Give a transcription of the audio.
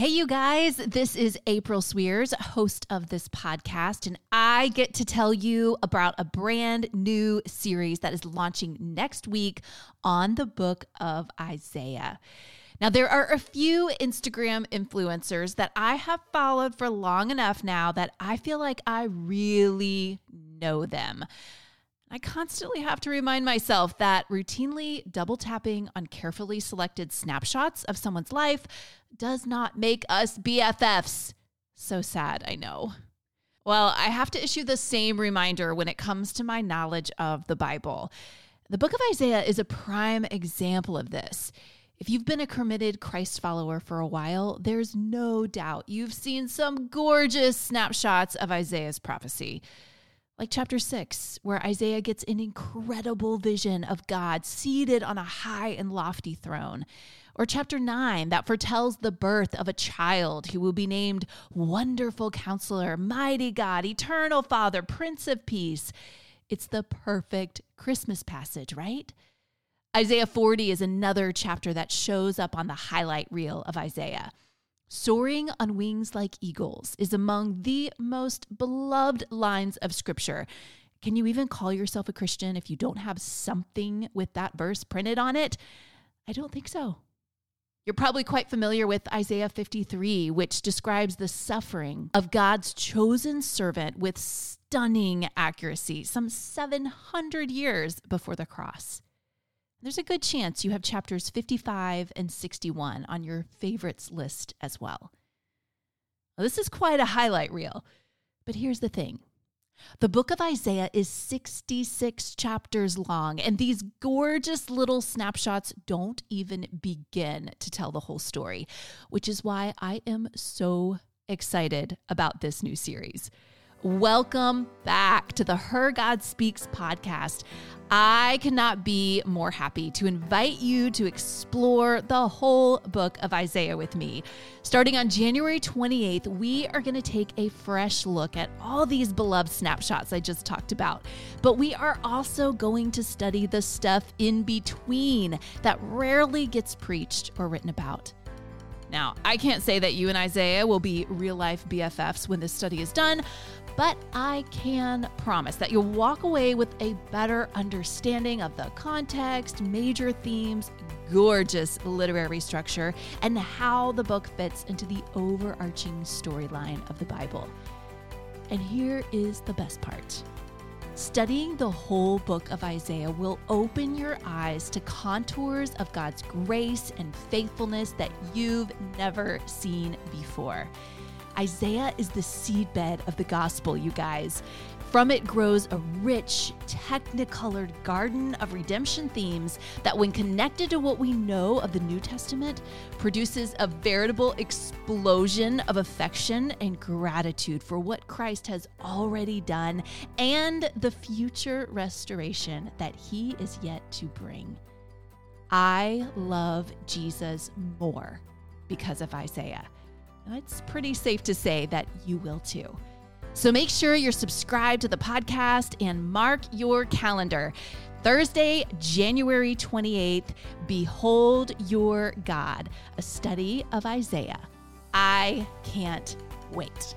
Hey, you guys, this is April Sweers, host of this podcast, and I get to tell you about a brand new series that is launching next week on the book of Isaiah. Now, there are a few Instagram influencers that I have followed for long enough now that I feel like I really know them. I constantly have to remind myself that routinely double tapping on carefully selected snapshots of someone's life does not make us BFFs. So sad, I know. Well, I have to issue the same reminder when it comes to my knowledge of the Bible. The book of Isaiah is a prime example of this. If you've been a committed Christ follower for a while, there's no doubt you've seen some gorgeous snapshots of Isaiah's prophecy like chapter 6, where Isaiah gets an incredible vision of God seated on a high and lofty throne. Or chapter 9, that foretells the birth of a child who will be named Wonderful Counselor, Mighty God, Eternal Father, Prince of Peace. It's the perfect Christmas passage, right? Isaiah 40 is another chapter that shows up on the highlight reel of Isaiah. Soaring on wings like eagles is among the most beloved lines of scripture. Can you even call yourself a Christian if you don't have something with that verse printed on it? I don't think so. You're probably quite familiar with Isaiah 53, which describes the suffering of God's chosen servant with stunning accuracy, some 700 years before the cross there's a good chance you have chapters 55 and 61 on your favorites list as well. This is quite a highlight reel, but here's the thing. The book of Isaiah is 66 chapters long, and these gorgeous little snapshots don't even begin to tell the whole story, which is why I am so excited about this new series. Welcome back to the Her God Speaks podcast. I cannot be more happy to invite you to explore the whole book of Isaiah with me. Starting on January 28th, we are going to take a fresh look at all these beloved snapshots I just talked about. But we are also going to study the stuff in between that rarely gets preached or written about. Now, I can't say that you and Isaiah will be real life BFFs when this study is done, but I can promise that you'll walk away with a better understanding of the context, major themes, gorgeous literary structure, and how the book fits into the overarching storyline of the Bible. And here is the best part. Studying the whole book of Isaiah will open your eyes to contours of God's grace and faithfulness that you've never seen before. Isaiah is the seedbed of the gospel, you guys. From it grows a rich, technicolored garden of redemption themes that, when connected to what we know of the New Testament, produces a veritable explosion of affection and gratitude for what Christ has already done and the future restoration that he is yet to bring. I love Jesus more because of Isaiah. It's pretty safe to say that you will too. So make sure you're subscribed to the podcast and mark your calendar. Thursday, January 28th, Behold Your God, a study of Isaiah. I can't wait.